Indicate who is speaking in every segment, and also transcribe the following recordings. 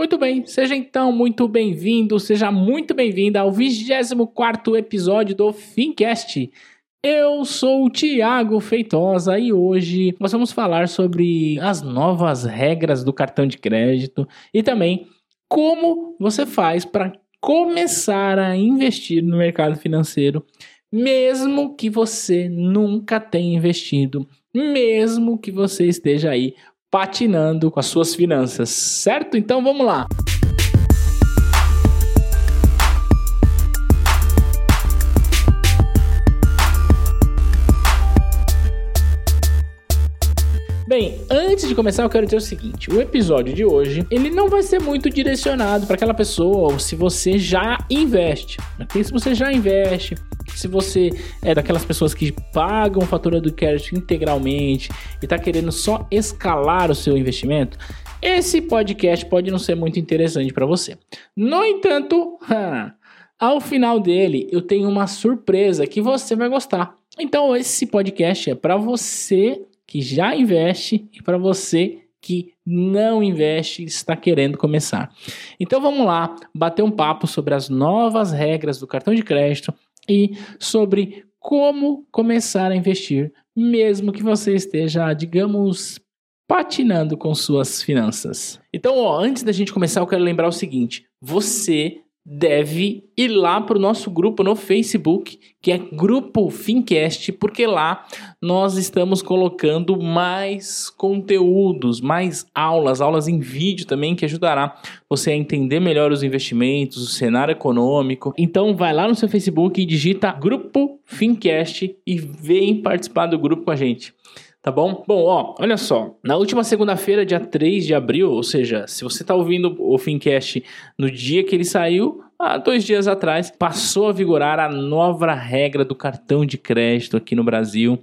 Speaker 1: Muito bem, seja então muito bem-vindo, seja muito bem-vinda ao 24 episódio do Fincast. Eu sou o Thiago Feitosa e hoje nós vamos falar sobre as novas regras do cartão de crédito e também como você faz para começar a investir no mercado financeiro, mesmo que você nunca tenha investido, mesmo que você esteja aí patinando com as suas finanças, certo? Então vamos lá. Bem, antes de começar, eu quero dizer o seguinte: o episódio de hoje ele não vai ser muito direcionado para aquela pessoa ou se você já investe. Okay? Se você já investe, se você é daquelas pessoas que pagam fatura do crédito integralmente e está querendo só escalar o seu investimento, esse podcast pode não ser muito interessante para você. No entanto, ao final dele eu tenho uma surpresa que você vai gostar. Então esse podcast é para você que já investe e para você que não investe e está querendo começar. Então vamos lá bater um papo sobre as novas regras do cartão de crédito e sobre como começar a investir, mesmo que você esteja, digamos, patinando com suas finanças. Então, ó, antes da gente começar, eu quero lembrar o seguinte: você deve ir lá para o nosso grupo no Facebook, que é Grupo Fincast, porque lá nós estamos colocando mais conteúdos, mais aulas, aulas em vídeo também, que ajudará você a entender melhor os investimentos, o cenário econômico. Então vai lá no seu Facebook e digita Grupo Fincast e vem participar do grupo com a gente tá bom? Bom, ó, olha só. Na última segunda-feira, dia 3 de abril, ou seja, se você tá ouvindo o Fincast no dia que ele saiu, há dois dias atrás, passou a vigorar a nova regra do cartão de crédito aqui no Brasil.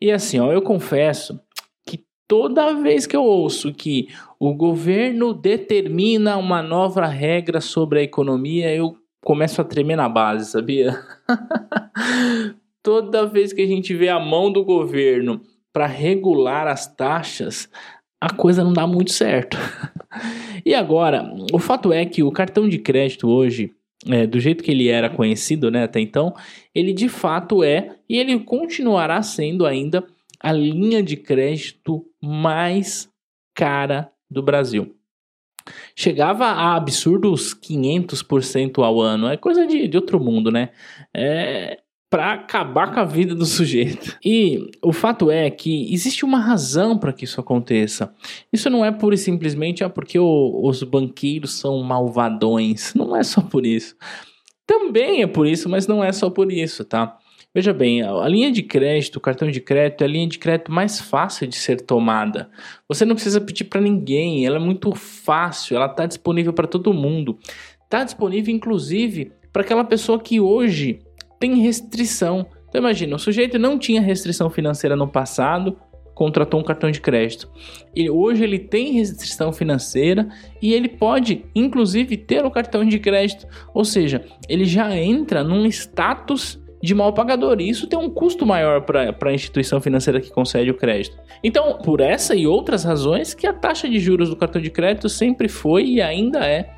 Speaker 1: E assim, ó, eu confesso que toda vez que eu ouço que o governo determina uma nova regra sobre a economia, eu começo a tremer na base, sabia? toda vez que a gente vê a mão do governo para regular as taxas, a coisa não dá muito certo. e agora, o fato é que o cartão de crédito hoje, é, do jeito que ele era conhecido né, até então, ele de fato é e ele continuará sendo ainda a linha de crédito mais cara do Brasil. Chegava a absurdos 500% ao ano, é coisa de, de outro mundo, né? É, para acabar com a vida do sujeito. E o fato é que existe uma razão para que isso aconteça. Isso não é pura e simplesmente ah, porque o, os banqueiros são malvadões. Não é só por isso. Também é por isso, mas não é só por isso, tá? Veja bem, a linha de crédito, o cartão de crédito é a linha de crédito mais fácil de ser tomada. Você não precisa pedir para ninguém, ela é muito fácil, ela está disponível para todo mundo. Está disponível, inclusive, para aquela pessoa que hoje tem restrição. Então imagina, o sujeito não tinha restrição financeira no passado, contratou um cartão de crédito. E hoje ele tem restrição financeira e ele pode, inclusive, ter o cartão de crédito. Ou seja, ele já entra num status de mal pagador. E isso tem um custo maior para a instituição financeira que concede o crédito. Então, por essa e outras razões, que a taxa de juros do cartão de crédito sempre foi e ainda é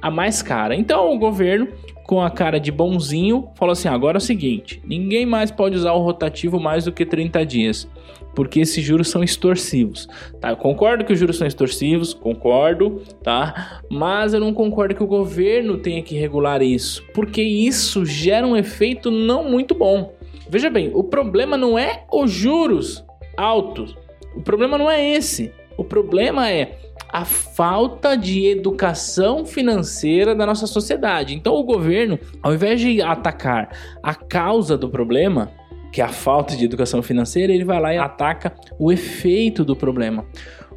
Speaker 1: a mais cara. Então, o governo com a cara de bonzinho, falou assim: agora é o seguinte, ninguém mais pode usar o rotativo mais do que 30 dias, porque esses juros são extorsivos. Tá? Eu concordo que os juros são extorsivos, concordo, tá? Mas eu não concordo que o governo tenha que regular isso, porque isso gera um efeito não muito bom. Veja bem, o problema não é os juros altos, o problema não é esse. O problema é a falta de educação financeira da nossa sociedade. Então, o governo, ao invés de atacar a causa do problema, que é a falta de educação financeira, ele vai lá e ataca o efeito do problema.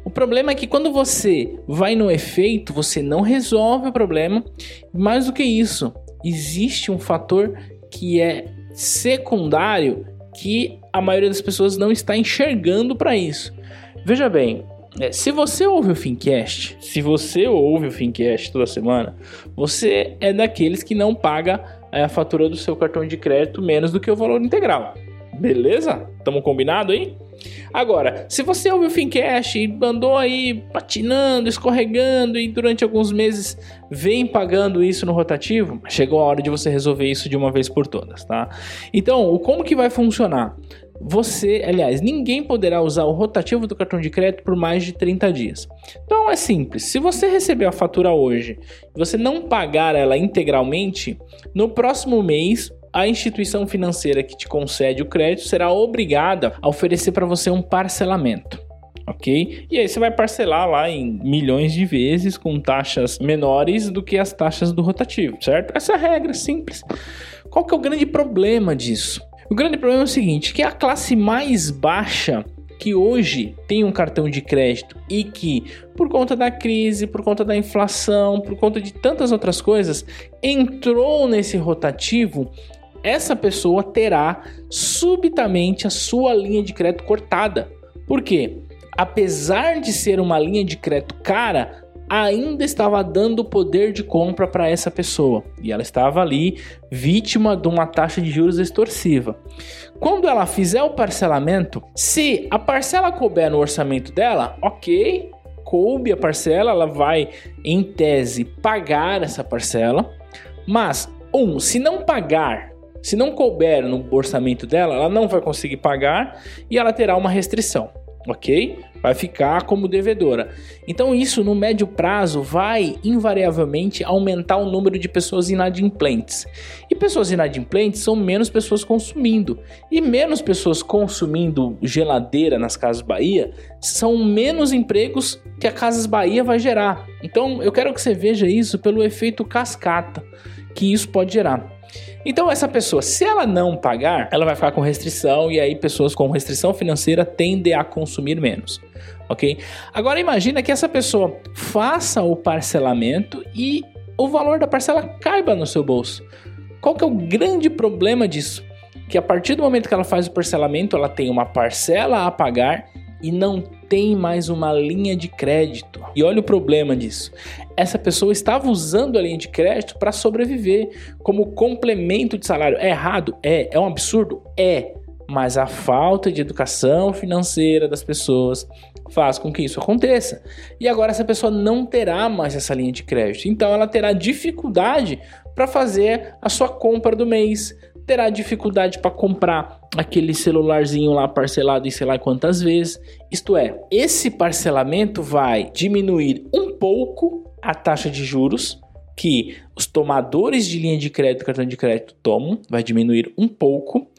Speaker 1: O problema é que quando você vai no efeito, você não resolve o problema. Mais do que isso, existe um fator que é secundário que a maioria das pessoas não está enxergando para isso. Veja bem, é, se você ouve o Fincast, se você ouve o Fincast toda semana, você é daqueles que não paga é, a fatura do seu cartão de crédito menos do que o valor integral. Beleza? Tamo combinado aí? Agora, se você ouviu o Fincast e andou aí patinando, escorregando e durante alguns meses vem pagando isso no rotativo, chegou a hora de você resolver isso de uma vez por todas, tá? Então, como que vai funcionar? Você, aliás, ninguém poderá usar o rotativo do cartão de crédito por mais de 30 dias. Então é simples. Se você receber a fatura hoje e você não pagar ela integralmente, no próximo mês a instituição financeira que te concede o crédito será obrigada a oferecer para você um parcelamento. Ok? E aí você vai parcelar lá em milhões de vezes com taxas menores do que as taxas do rotativo, certo? Essa é a regra simples. Qual que é o grande problema disso? O grande problema é o seguinte, que a classe mais baixa que hoje tem um cartão de crédito e que, por conta da crise, por conta da inflação, por conta de tantas outras coisas, entrou nesse rotativo, essa pessoa terá subitamente a sua linha de crédito cortada. Por quê? Apesar de ser uma linha de crédito cara, ainda estava dando poder de compra para essa pessoa. E ela estava ali vítima de uma taxa de juros extorsiva. Quando ela fizer o parcelamento, se a parcela couber no orçamento dela, ok, coube a parcela, ela vai em tese pagar essa parcela, mas um, se não pagar se não couber no orçamento dela, ela não vai conseguir pagar e ela terá uma restrição, ok? Vai ficar como devedora. Então, isso no médio prazo vai invariavelmente aumentar o número de pessoas inadimplentes. E pessoas inadimplentes são menos pessoas consumindo. E menos pessoas consumindo geladeira nas Casas Bahia são menos empregos que a Casas Bahia vai gerar. Então, eu quero que você veja isso pelo efeito cascata que isso pode gerar. Então essa pessoa, se ela não pagar, ela vai ficar com restrição e aí pessoas com restrição financeira tendem a consumir menos, ok? Agora imagina que essa pessoa faça o parcelamento e o valor da parcela caiba no seu bolso. Qual que é o grande problema disso? Que a partir do momento que ela faz o parcelamento, ela tem uma parcela a pagar e não tem mais uma linha de crédito. E olha o problema disso. Essa pessoa estava usando a linha de crédito para sobreviver como complemento de salário. É errado? É. É um absurdo? É. Mas a falta de educação financeira das pessoas faz com que isso aconteça. E agora essa pessoa não terá mais essa linha de crédito. Então ela terá dificuldade para fazer a sua compra do mês, terá dificuldade para comprar aquele celularzinho lá parcelado em sei lá quantas vezes. Isto é, esse parcelamento vai diminuir um pouco a taxa de juros que os tomadores de linha de crédito, cartão de crédito tomam, vai diminuir um pouco,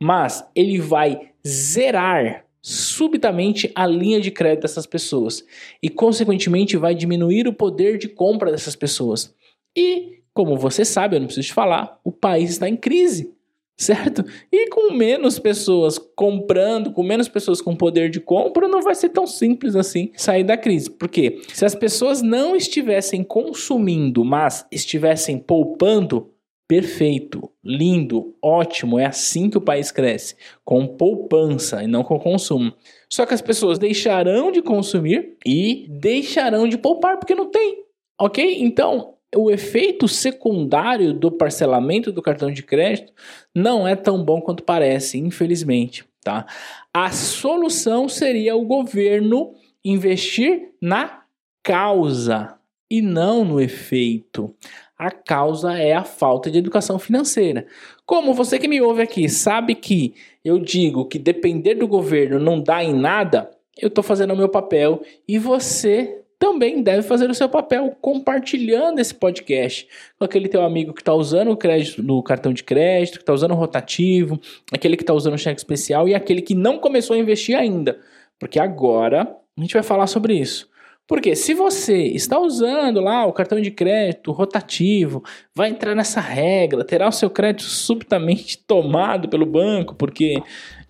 Speaker 1: mas ele vai zerar subitamente a linha de crédito dessas pessoas e consequentemente vai diminuir o poder de compra dessas pessoas. E como você sabe, eu não preciso te falar, o país está em crise, certo? E com menos pessoas comprando, com menos pessoas com poder de compra, não vai ser tão simples assim sair da crise. Porque se as pessoas não estivessem consumindo, mas estivessem poupando, perfeito, lindo, ótimo, é assim que o país cresce, com poupança e não com consumo. Só que as pessoas deixarão de consumir e deixarão de poupar porque não tem. Ok? Então, o efeito secundário do parcelamento do cartão de crédito não é tão bom quanto parece, infelizmente. Tá? A solução seria o governo investir na causa e não no efeito. A causa é a falta de educação financeira. Como você que me ouve aqui sabe que eu digo que depender do governo não dá em nada, eu estou fazendo o meu papel e você também deve fazer o seu papel compartilhando esse podcast com aquele teu amigo que está usando o crédito no cartão de crédito, que está usando o rotativo, aquele que está usando o cheque especial e aquele que não começou a investir ainda. Porque agora a gente vai falar sobre isso. Porque se você está usando lá o cartão de crédito rotativo, vai entrar nessa regra, terá o seu crédito subitamente tomado pelo banco, porque,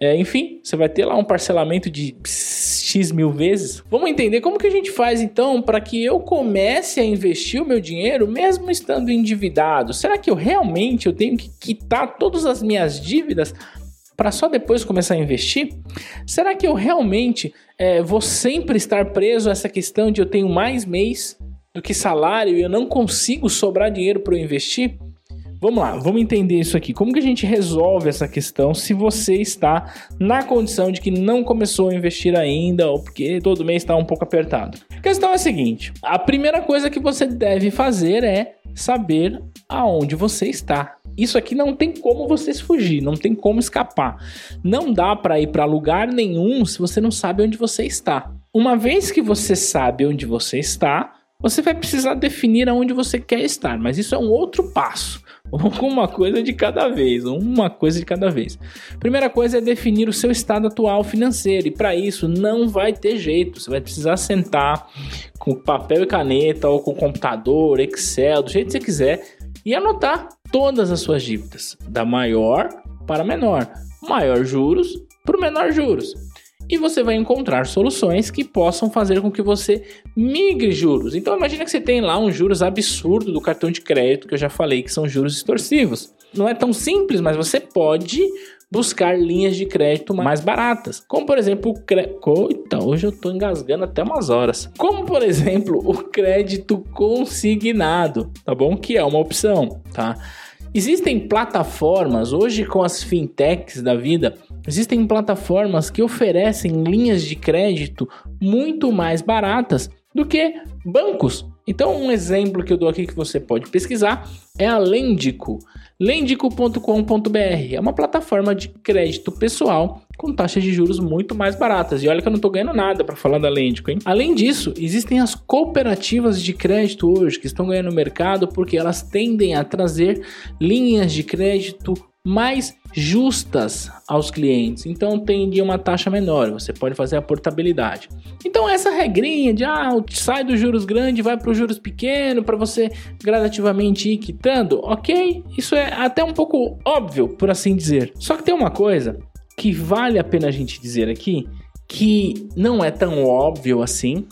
Speaker 1: é, enfim, você vai ter lá um parcelamento de X mil vezes. Vamos entender como que a gente faz então para que eu comece a investir o meu dinheiro mesmo estando endividado? Será que eu realmente eu tenho que quitar todas as minhas dívidas para só depois começar a investir? Será que eu realmente é, vou sempre estar preso a essa questão de eu tenho mais mês do que salário e eu não consigo sobrar dinheiro para eu investir? Vamos lá, vamos entender isso aqui. Como que a gente resolve essa questão se você está na condição de que não começou a investir ainda ou porque todo mês está um pouco apertado? A questão é a seguinte: a primeira coisa que você deve fazer é saber aonde você está. Isso aqui não tem como você fugir, não tem como escapar. Não dá para ir para lugar nenhum se você não sabe onde você está. Uma vez que você sabe onde você está, você vai precisar definir aonde você quer estar, mas isso é um outro passo. Uma coisa de cada vez, uma coisa de cada vez. Primeira coisa é definir o seu estado atual financeiro, e para isso não vai ter jeito. Você vai precisar sentar com papel e caneta ou com computador, Excel, do jeito que você quiser e anotar todas as suas dívidas, da maior para menor, maior juros para o menor juros e você vai encontrar soluções que possam fazer com que você migre juros. Então imagine que você tem lá um juros absurdo do cartão de crédito que eu já falei que são juros extorsivos. Não é tão simples, mas você pode buscar linhas de crédito mais baratas, como por exemplo o crédito. Então, hoje eu estou engasgando até umas horas. Como por exemplo o crédito consignado, tá bom? Que é uma opção, tá? Existem plataformas hoje com as fintechs da vida Existem plataformas que oferecem linhas de crédito muito mais baratas do que bancos. Então, um exemplo que eu dou aqui que você pode pesquisar é a Lendico. Lendico.com.br é uma plataforma de crédito pessoal com taxas de juros muito mais baratas. E olha que eu não estou ganhando nada para falar da Lendico, hein? Além disso, existem as cooperativas de crédito hoje que estão ganhando mercado porque elas tendem a trazer linhas de crédito mais justas aos clientes. Então tem de uma taxa menor, você pode fazer a portabilidade. Então essa regrinha de ah, sai dos juros grandes, vai para os juros pequenos para você gradativamente ir quitando, ok? Isso é até um pouco óbvio, por assim dizer. Só que tem uma coisa que vale a pena a gente dizer aqui, que não é tão óbvio assim,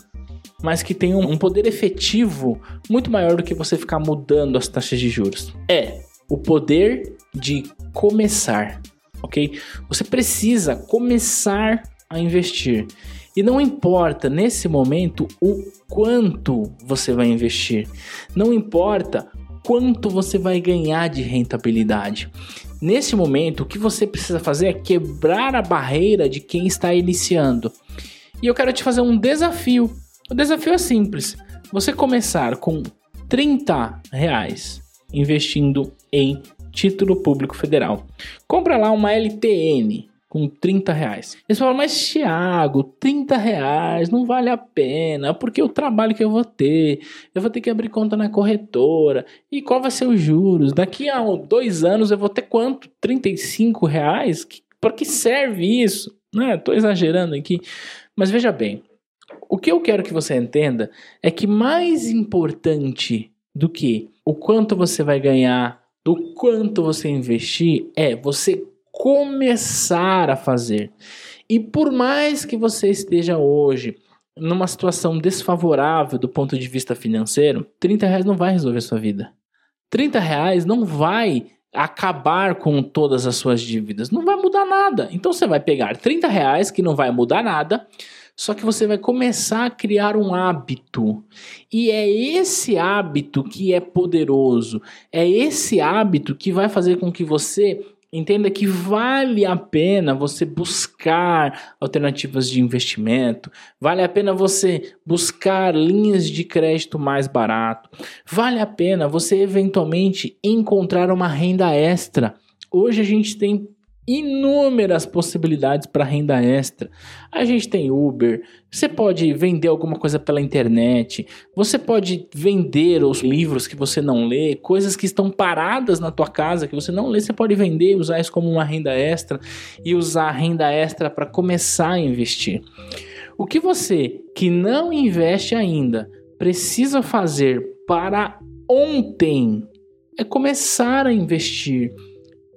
Speaker 1: mas que tem um poder efetivo muito maior do que você ficar mudando as taxas de juros. É o poder de começar, ok? Você precisa começar a investir. E não importa nesse momento o quanto você vai investir, não importa quanto você vai ganhar de rentabilidade. Nesse momento, o que você precisa fazer é quebrar a barreira de quem está iniciando. E eu quero te fazer um desafio. O desafio é simples: você começar com 30 reais investindo em título público federal. Compra lá uma LTN com 30 reais. Eles falam, mas Thiago, 30 reais não vale a pena, porque o trabalho que eu vou ter, eu vou ter que abrir conta na corretora, e qual vai ser os juros? Daqui a dois anos eu vou ter quanto? 35 reais? Para que serve isso? Né? Tô exagerando aqui, mas veja bem, o que eu quero que você entenda é que mais importante do que o quanto você vai ganhar, do quanto você investir, é você começar a fazer. E por mais que você esteja hoje numa situação desfavorável do ponto de vista financeiro, 30 reais não vai resolver sua vida. 30 reais não vai acabar com todas as suas dívidas. Não vai mudar nada. Então você vai pegar 30 reais, que não vai mudar nada, só que você vai começar a criar um hábito. E é esse hábito que é poderoso. É esse hábito que vai fazer com que você entenda que vale a pena você buscar alternativas de investimento, vale a pena você buscar linhas de crédito mais barato, vale a pena você eventualmente encontrar uma renda extra. Hoje a gente tem inúmeras possibilidades para renda extra. A gente tem Uber, você pode vender alguma coisa pela internet, você pode vender os livros que você não lê, coisas que estão paradas na tua casa que você não lê, você pode vender, usar isso como uma renda extra e usar a renda extra para começar a investir. O que você que não investe ainda precisa fazer para ontem é começar a investir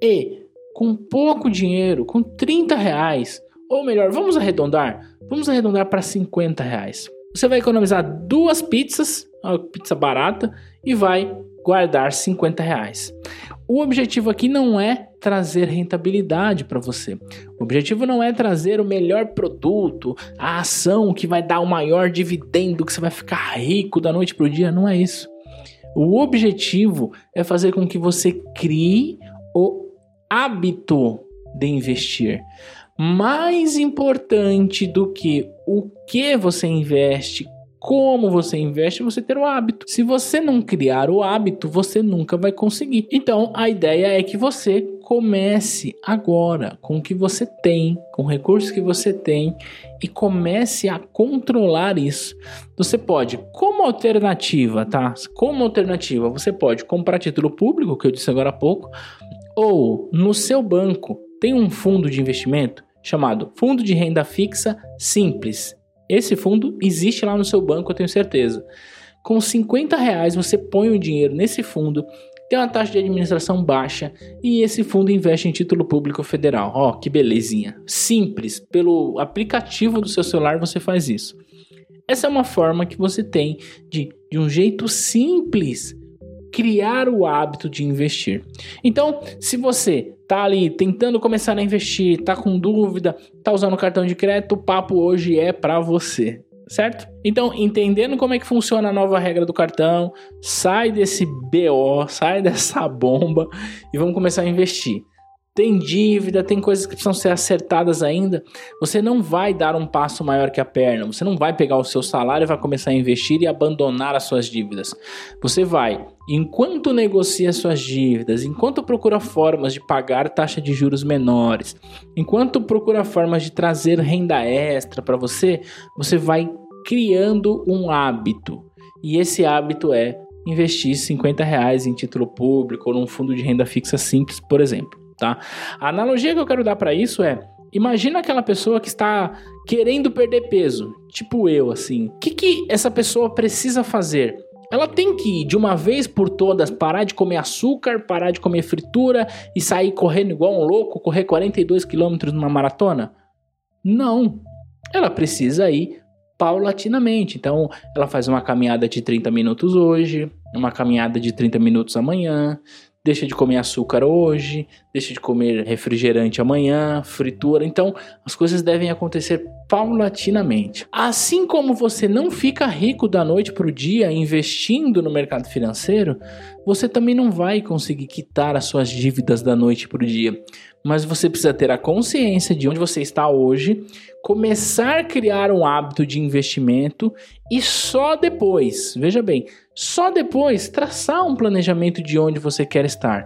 Speaker 1: e com pouco dinheiro, com 30 reais, ou melhor, vamos arredondar, vamos arredondar para 50 reais. Você vai economizar duas pizzas, uma pizza barata, e vai guardar 50 reais. O objetivo aqui não é trazer rentabilidade para você. O objetivo não é trazer o melhor produto, a ação que vai dar o maior dividendo, que você vai ficar rico da noite para o dia. Não é isso. O objetivo é fazer com que você crie o hábito de investir. Mais importante do que o que você investe, como você investe, você ter o hábito. Se você não criar o hábito, você nunca vai conseguir. Então, a ideia é que você comece agora com o que você tem, com recursos que você tem e comece a controlar isso. Você pode, como alternativa, tá? Como alternativa, você pode comprar título público, que eu disse agora há pouco, ou no seu banco tem um fundo de investimento chamado Fundo de Renda Fixa Simples. Esse fundo existe lá no seu banco, eu tenho certeza. Com 50 reais você põe o dinheiro nesse fundo, tem uma taxa de administração baixa e esse fundo investe em título público federal. Ó, oh, que belezinha. Simples, pelo aplicativo do seu celular você faz isso. Essa é uma forma que você tem de, de um jeito simples, criar o hábito de investir. Então, se você tá ali tentando começar a investir, tá com dúvida, tá usando cartão de crédito, o papo hoje é para você, certo? Então, entendendo como é que funciona a nova regra do cartão, sai desse BO, sai dessa bomba e vamos começar a investir tem dívida, tem coisas que precisam ser acertadas ainda, você não vai dar um passo maior que a perna. Você não vai pegar o seu salário e vai começar a investir e abandonar as suas dívidas. Você vai, enquanto negocia suas dívidas, enquanto procura formas de pagar taxa de juros menores, enquanto procura formas de trazer renda extra para você, você vai criando um hábito. E esse hábito é investir 50 reais em título público ou num fundo de renda fixa simples, por exemplo tá? A analogia que eu quero dar para isso é Imagina aquela pessoa que está querendo perder peso, tipo eu, assim. O que, que essa pessoa precisa fazer? Ela tem que, de uma vez por todas, parar de comer açúcar, parar de comer fritura e sair correndo igual um louco, correr 42 quilômetros numa maratona? Não. Ela precisa ir paulatinamente. Então, ela faz uma caminhada de 30 minutos hoje, uma caminhada de 30 minutos amanhã, deixa de comer açúcar hoje, deixa de comer refrigerante amanhã, fritura. Então, as coisas devem acontecer paulatinamente. Assim como você não fica rico da noite para o dia investindo no mercado financeiro, você também não vai conseguir quitar as suas dívidas da noite para o dia. Mas você precisa ter a consciência de onde você está hoje, começar a criar um hábito de investimento e só depois, veja bem, só depois traçar um planejamento de onde você quer estar.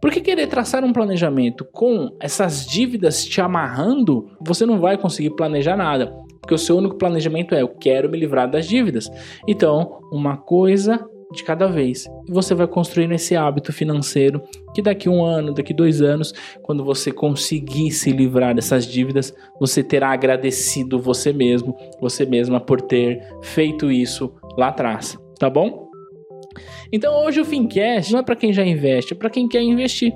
Speaker 1: Porque querer traçar um planejamento com essas dívidas te amarrando, você não vai conseguir planejar nada. Porque o seu único planejamento é eu quero me livrar das dívidas. Então, uma coisa de cada vez. E você vai construindo esse hábito financeiro que daqui um ano, daqui dois anos, quando você conseguir se livrar dessas dívidas, você terá agradecido você mesmo, você mesma por ter feito isso lá atrás, tá bom? Então hoje o Fincast não é para quem já investe, é para quem quer investir.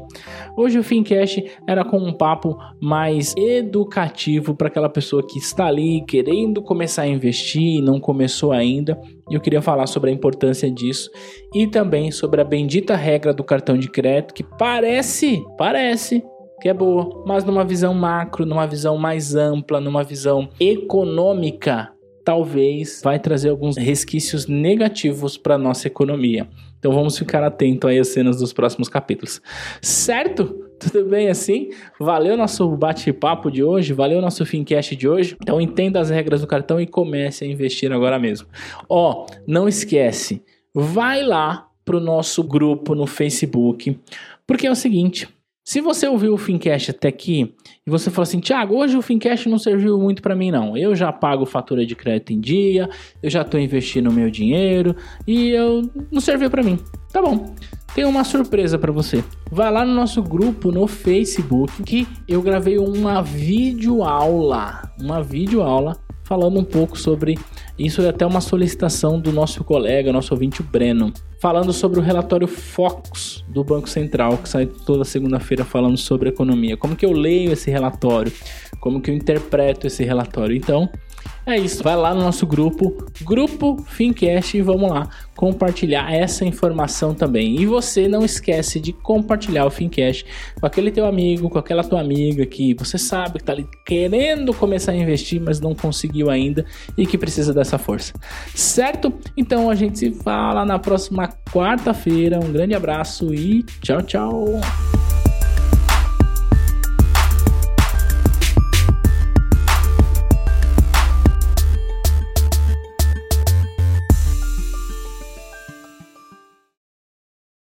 Speaker 1: Hoje o Fincast era com um papo mais educativo para aquela pessoa que está ali querendo começar a investir e não começou ainda. E eu queria falar sobre a importância disso e também sobre a bendita regra do cartão de crédito que parece, parece que é boa, mas numa visão macro, numa visão mais ampla, numa visão econômica, talvez vai trazer alguns resquícios negativos para nossa economia. Então vamos ficar atento aí às cenas dos próximos capítulos. Certo? Tudo bem assim? Valeu nosso bate-papo de hoje, valeu nosso Fincast de hoje. Então entenda as regras do cartão e comece a investir agora mesmo. Ó, oh, não esquece, vai lá pro nosso grupo no Facebook, porque é o seguinte, se você ouviu o Fincast até aqui e você falou assim, Thiago, hoje o Fincast não serviu muito para mim não. Eu já pago fatura de crédito em dia, eu já estou investindo meu dinheiro e eu não serviu para mim. Tá bom. Tem uma surpresa para você. Vai lá no nosso grupo no Facebook que eu gravei uma videoaula, uma videoaula falando um pouco sobre isso é até uma solicitação do nosso colega, nosso ouvinte, o Breno, falando sobre o relatório Fox do Banco Central, que sai toda segunda-feira falando sobre economia. Como que eu leio esse relatório? Como que eu interpreto esse relatório? Então, É isso, vai lá no nosso grupo, Grupo Fincast, e vamos lá compartilhar essa informação também. E você não esquece de compartilhar o Fincast com aquele teu amigo, com aquela tua amiga que você sabe que tá ali querendo começar a investir, mas não conseguiu ainda e que precisa dessa força. Certo? Então a gente se fala na próxima quarta-feira. Um grande abraço e tchau, tchau.